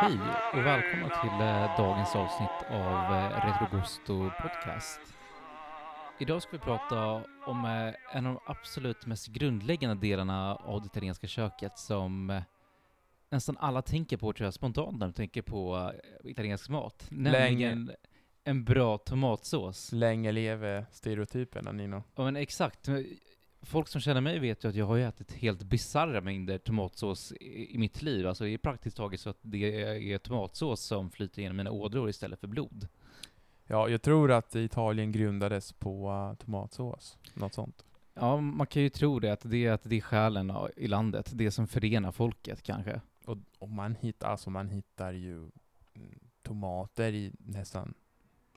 Hej och välkomna till eh, dagens avsnitt av eh, Retrogusto Podcast. Idag ska vi prata om eh, en av de absolut mest grundläggande delarna av det italienska köket som nästan alla tänker på tror jag spontant när de tänker på italiensk mat. Nämligen en bra tomatsås. Länge leve stereotyperna Nino. Ja men exakt. Folk som känner mig vet ju att jag har ätit helt bisarra mängder tomatsås i, i mitt liv. Alltså det är praktiskt taget så att det är tomatsås som flyter genom mina ådror istället för blod. Ja, jag tror att Italien grundades på uh, tomatsås. Något sånt. Ja, man kan ju tro det, att det är, att det är själen i landet. Det som förenar folket kanske. Och, och man hittar, alltså man hittar ju mm, tomater i nästan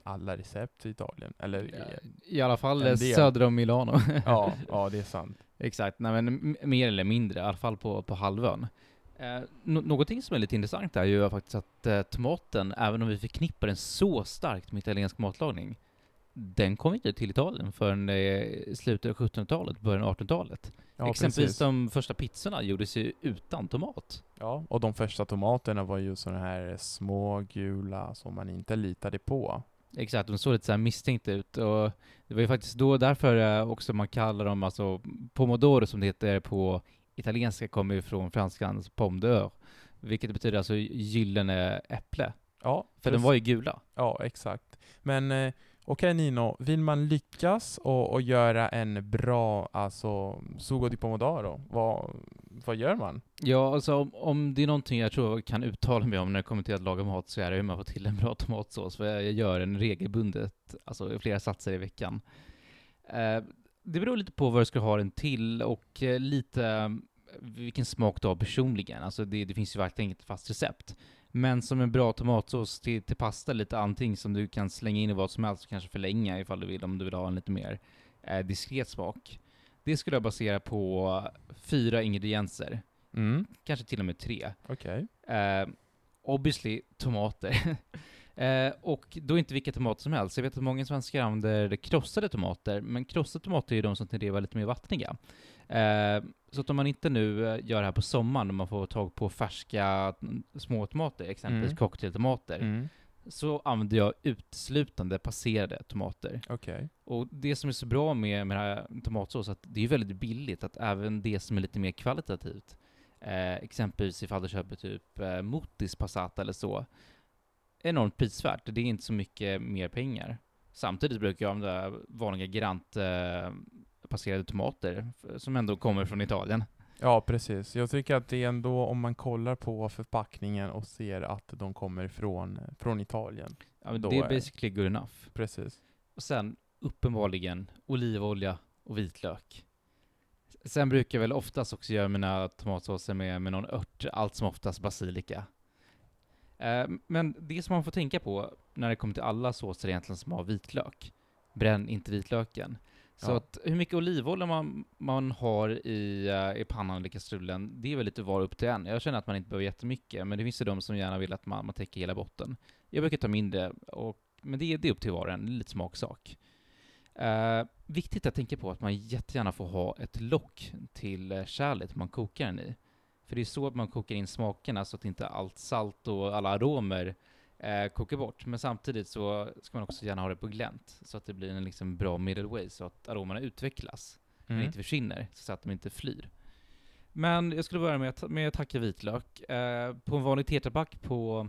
alla recept i Italien. Eller, i- I alla fall eh, söder om Milano. ja, ja, det är sant. Exakt, nej men mer eller mindre, i alla fall på, på halvön. Eh, nå- någonting som är lite intressant är ju faktiskt att eh, tomaten, även om vi förknippar den så starkt med italiensk matlagning, den kom inte till Italien förrän eh, slutet av 1700-talet, början av 1800-talet. Ja, Exempelvis precis. de första pizzorna gjordes ju utan tomat. Ja, och de första tomaterna var ju sådana här små gula som man inte litade på. Exakt, de såg lite så här misstänkt ut och det var ju faktiskt då därför eh, också man kallar dem, alltså pomodoro som det heter på italienska kommer ju från franskans pomme d'or, vilket betyder alltså gyllene äpple. Ja, För de precis. var ju gula. Ja, exakt. Men eh, okej Nino, vill man lyckas och, och göra en bra, alltså, sugo di pomodoro, vad, vad gör man? Ja, alltså om, om det är någonting jag tror jag kan uttala mig om när det kommer till att laga mat så är det hur man får till en bra tomatsås, för jag, gör den regelbundet, alltså flera satser i veckan. Eh, det beror lite på vad du ska ha den till och eh, lite eh, vilken smak du har personligen. Alltså det, det finns ju verkligen inget fast recept. Men som en bra tomatsås till, till pasta, lite antingen som du kan slänga in i vad som helst och kanske förlänga ifall du vill, om du vill ha en lite mer eh, diskret smak. Det skulle jag basera på fyra ingredienser Mm, kanske till och med tre. okej. Eh, obviously tomater. eh, och då inte vilka tomater som helst. Jag vet att många svenskar använder krossade tomater, men krossade tomater är ju de som tenderar att vara lite mer vattniga. Eh, så att om man inte nu gör det här på sommaren, och man får tag på färska mm, småtomater, exempelvis Mm. cocktailtomater, Mm, så använder jag uteslutande passerade tomater. okej. Och det som är så bra med, med det här tomatsås, att det är väldigt billigt, att även det som är lite mer kvalitativt, eh, exempelvis ifall du köper typ eh, Motis Passata eller så, enormt prisvärt. Det är inte så mycket mer pengar. Samtidigt brukar jag använda vanliga Grant eh, passerade tomater, som ändå kommer från Italien. Ja, precis. Jag tycker att det ändå, om man kollar på förpackningen och ser att de kommer från, från Italien. Ja, men det är är- basically good enough. Precis. Och sen uppenbarligen olivolja och vitlök. Sen brukar jag väl oftast också göra mina tomatsåser med, med någon ört, allt som oftast basilika. Eh, men det som man får tänka på när det kommer till alla såser egentligen som har vitlök, bränn inte vitlöken. Så Ja. att hur mycket olivolja man, man har i, eh, i pannan eller kastrullen, det är väl lite var upp till en. Jag känner att man inte behöver jättemycket, men det finns ju de som gärna vill att man, man täcker hela botten. Jag brukar ta mindre, och, men det, är- det är upp till var och en, lite smaksak. Eh, viktigt att tänka på att man jättegärna får ha ett lock till eh, kärlet man kokar den i. För det är så att man kokar in smakerna så att inte allt salt och alla aromer eh, kokar bort. Men samtidigt så ska man också gärna ha det på glänt så att det blir en liksom bra middle way så att aromerna utvecklas men Mm. inte försvinner, så att de inte flyr. Men jag skulle börja med att, med att hacka vitlök. Eh, på en vanlig tetrapack på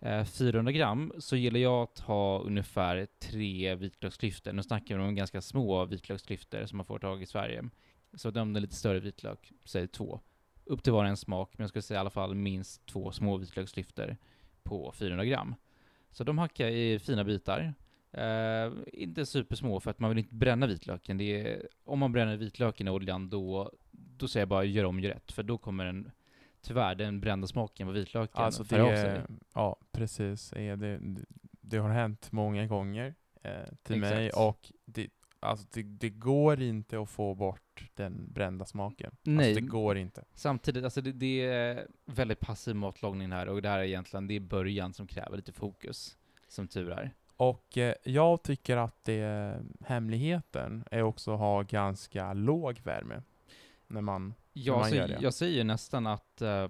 eh, 400 gram så gillar jag att ha ungefär tre vitlöksklyftor. Nu snackar vi om ganska små vitlöksklyftor som man får tag i Sverige. Så de med lite större vitlök, säg två. Upp till var en smak, men jag skulle säga i alla fall minst två små vitlöksklyftor på 400 gram. Så de hackar i fina bitar. Eh, inte supersmå för att man vill inte bränna vitlöken. Det är, om man bränner vitlöken i oljan då, då säger jag bara gör om, gör rätt. För då kommer den, tyvärr, den brända smaken på vitlöken Alltså färga av det, sig. ja precis. Det, det, det har hänt många gånger eh, till mig Exakt. och det, alltså det, det går inte att få bort den brända smaken. Nej. Alltså det går inte. Samtidigt, alltså det, det är väldigt passiv matlagning här och det här är egentligen, det är början som kräver lite fokus. Som tur är. Och eh, jag tycker att det, hemligheten är också att ha ganska låg värme. När man, Ja, man så gör det. jag säger nästan att, eh,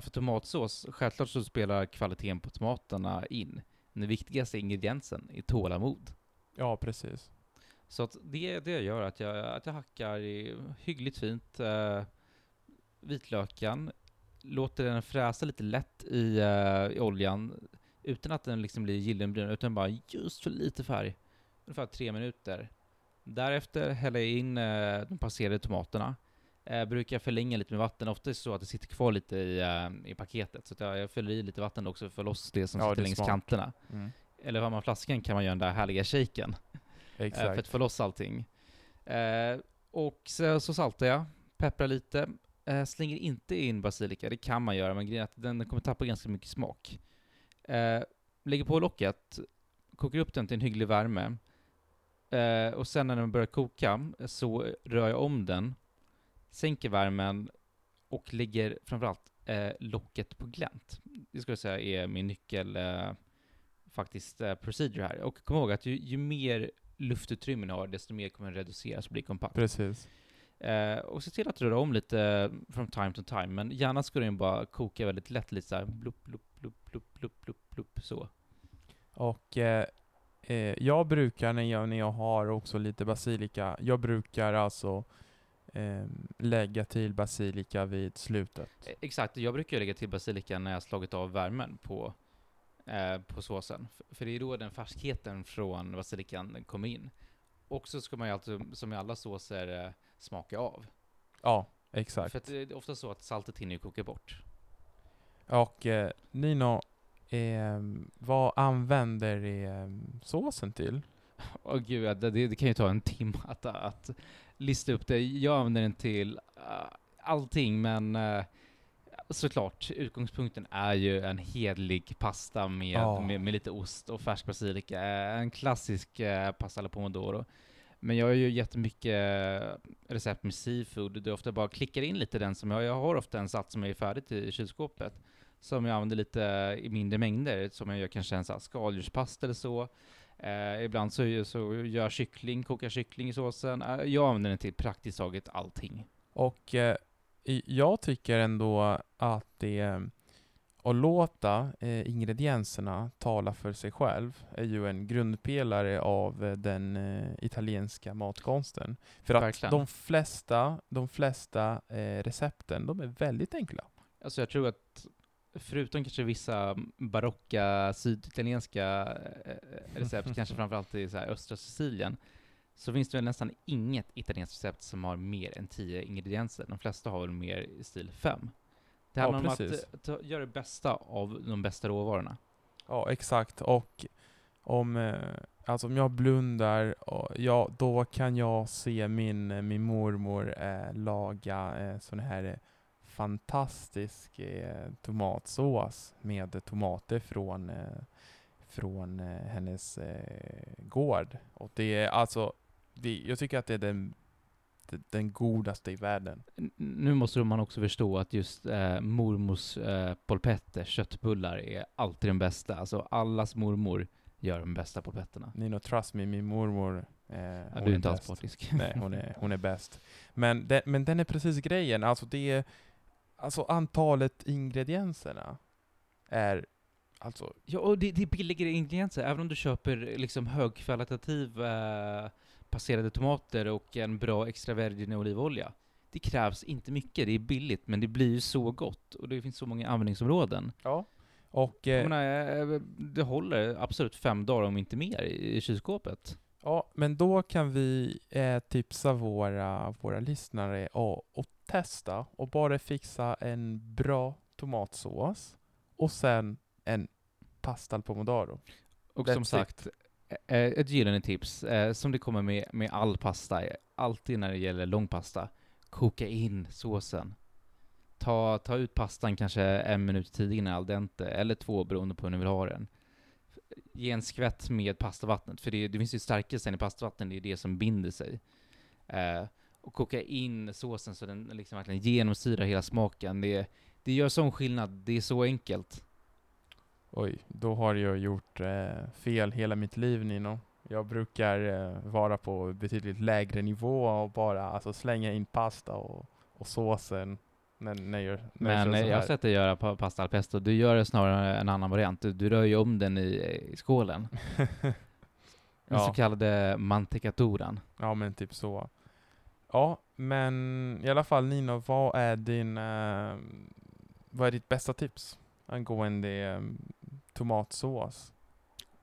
för tomatsås, självklart så spelar kvaliteten på tomaterna in. Den viktigaste ingrediensen är tålamod. Ja, precis. Så att det, det gör att jag, att jag hackar i hyggligt fint eh, vitlöken, låter den fräsa lite lätt i, eh, i oljan utan att den liksom blir gyllenbrun, utan bara just för lite färg. Ungefär tre minuter. Därefter häller jag in eh, de passerade tomaterna. Eh, brukar förlänga lite med vatten, ofta är det så att det sitter kvar lite i, eh, i paketet, så jag, jag fyller i lite vatten också för att få loss det som Ja, sitter det längs smart. kanterna. Mm. Eller har man flaskan kan man göra den där härliga shaken. Eh, för att Exakt. få loss allting. Eh, och så, så saltar jag, pepprar lite, eh, slänger inte in basilika, det kan man göra, men grejen är att den kommer tappa ganska mycket smak. Lägger på locket, kokar upp den till en hygglig värme, och sen när den börjar koka så rör jag om den, sänker värmen och lägger framförallt eh, locket på glänt. Det skulle jag säga är min nyckel, eh, faktiskt, eh, procedure här. Och kom ihåg att ju, ju mer luftutrymme ni har, desto mer kommer den reduceras och bli kompakt. Precis. Eh, och se till att röra om lite from time to time, men gärna ska den bara koka väldigt lätt, lite såhär blupp, blupp, blupp, blupp, blupp, blupp, blupp, så. Och eh, eh, jag brukar när jag, när jag har också lite basilika, jag brukar alltså eh, lägga till basilika vid slutet. Eh, Exakt, jag brukar lägga till basilika när jag slagit av värmen på, eh, på såsen. För det är då den färskheten från basilikan kommer in. Och så ska man ju alltid, som i alla såser, eh, smaka av. Ja, exakt. För det är ofta så att saltet hinner ju koka bort. Och eh, Nino, eh, vad använder ni eh, såsen till? Åh gud, ja, det, det kan ju ta en timme att, att lista upp det. Jag använder den till uh, allting, men uh, såklart, utgångspunkten är ju en hedlig pasta med, Ja. med, med lite ost och färsk basilika. Eh, En klassisk uh, pasta alla pomodoro. Men jag har ju jättemycket eh, recept med seafood, där jag ofta bara klickar in lite den som jag, jag har ofta en sats som är färdigt i kylskåpet, som jag använder lite i mindre mängder, som jag gör kanske en skaldjurspasta eller så. Eh, ibland så, så gör jag kyckling, kokar kyckling i såsen. Eh, jag använder den till praktiskt taget allting. Och eh, jag tycker ändå att det att låta eh, ingredienserna tala för sig själv är ju en grundpelare av eh, den eh, italienska matkonsten. För att Verkligen. de flesta, de flesta eh, recepten, de är väldigt enkla. Alltså jag tror att förutom kanske vissa barocka syditalienska eh, recept, kanske framförallt i så östra Sicilien, så finns det nästan inget italienskt recept som har mer än 10 ingredienser. De flesta har väl mer i stil 5. Det Ja, handlar om precis. att eh, ta, göra det bästa av de bästa råvarorna. Ja, exakt. Och om, eh, alltså om jag blundar, ja, då kan jag se min, eh, min mormor eh, laga eh, sån här fantastisk eh, tomatsås med tomater från, eh, från hennes gård. Och det är alltså, det, jag tycker att det är den, den, godaste i världen. Nu måste man också förstå att just eh, mormors eh, polpetter, köttbullar, är alltid den bästa. Alltså allas mormor gör de bästa polpetterna. Nino, trust me, min mormor eh, Ja, du är inte alls partisk. Nej, hon är, hon är bäst. Men, det, men den är precis grejen. Alltså det är, alltså antalet ingredienserna är, alltså, Ja, och det, det är billigare ingredienser. Även om du köper liksom högkvalitativ eh, passerade tomater och en bra extra virgin olivolja. Det krävs inte mycket, det är billigt, men det blir ju så gott. Och det finns så många användningsområden. ja. Och, eh, menar, eh, det håller absolut fem dagar, om inte mer, i i kylskåpet. ja, men då kan vi eh, tipsa våra, våra lyssnare att att testa och bara fixa en bra tomatsås och sen en pasta al pomodoro. Och That's som it. sagt, eh, Eh, eh, ett gyllene tips, eh, som det kommer med, med all pasta, alltid när det gäller långpasta, koka in såsen. Ta, ta ut pastan kanske en minut tidigare al dente, eller två beroende på hur ni vill ha den. Ge en skvätt med pastavattnet, för det, det finns ju stärkelsen i pastavattnet, det är det som binder sig. Eh, och koka in såsen så den liksom verkligen genomsyrar hela smaken. Det, det gör sån skillnad, det är så enkelt. Oj, då har jag gjort eh, fel hela mitt liv Nino. Jag brukar eh, vara på betydligt lägre nivå och bara alltså, slänga in pasta och, och såsen När, när jag, när Men jag, eh, jag har sett dig göra pa- pasta al pesto. Du gör det snarare en annan variant. Du, du rör ju om den i, i skålen. Den Ja. så kallade mantecaturan. Ja men typ så. Ja, men i alla fall Nino, vad är din, eh, vad är ditt bästa tips angående eh, tomatsås?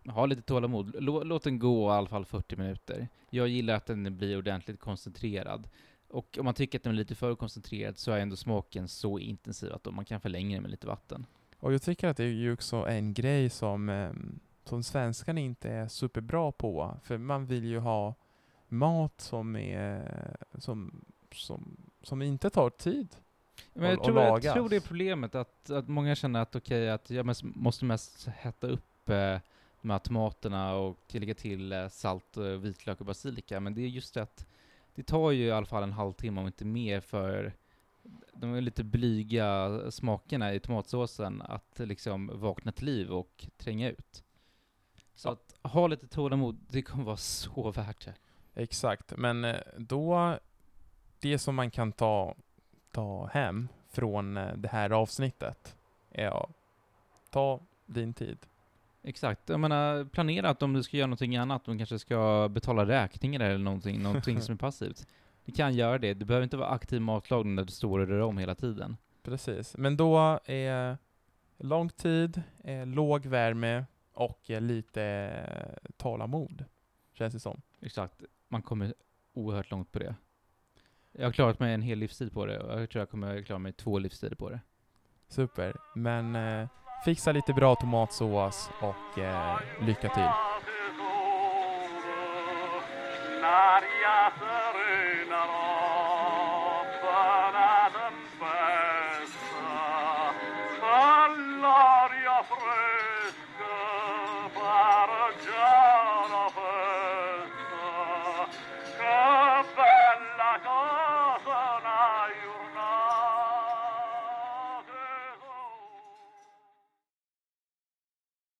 Ha lite tålamod. Lå, låt den gå i alla fall 40 minuter. Jag gillar att den blir ordentligt koncentrerad. Och om man tycker att den är lite för koncentrerad så är ändå smaken så intensiv att man kan förlänga den med lite vatten. Och jag tycker att det är ju också en grej som, eh, som svenskarna inte är superbra på. För man vill ju ha mat som är, som, som, som inte tar tid. Men jag, Och- och tror, jag tror det är problemet att, att många känner att okej, att jag mest, måste mest hetta upp eh, de här tomaterna och lägga till eh, salt, eh, vitlök och basilika. Men det är just det att det tar ju i alla fall en halvtimme om inte mer för de lite blyga smakerna i tomatsåsen att liksom vakna till liv och tränga ut. Så Ja. att ha lite tålamod, det kommer vara så värt det. Exakt, men eh, då, det som man kan ta, ta hem från eh, det här avsnittet är att ta din tid. Exakt. Jag menar, planera att om du ska göra någonting annat, om du kanske ska betala räkningar eller någonting, någonting som är passivt. Du kan göra det. Du behöver inte vara aktiv matlagning där du står och rör om hela tiden. Precis, men då är lång tid, eh, låg värme och eh, lite eh, tålamod, känns det som. Exakt. Man kommer oerhört långt på det. Jag har klarat mig en hel livstid på det och jag tror jag kommer klara mig två livstider på det. Super, men eh, fixa lite bra tomatsås och eh, lycka till.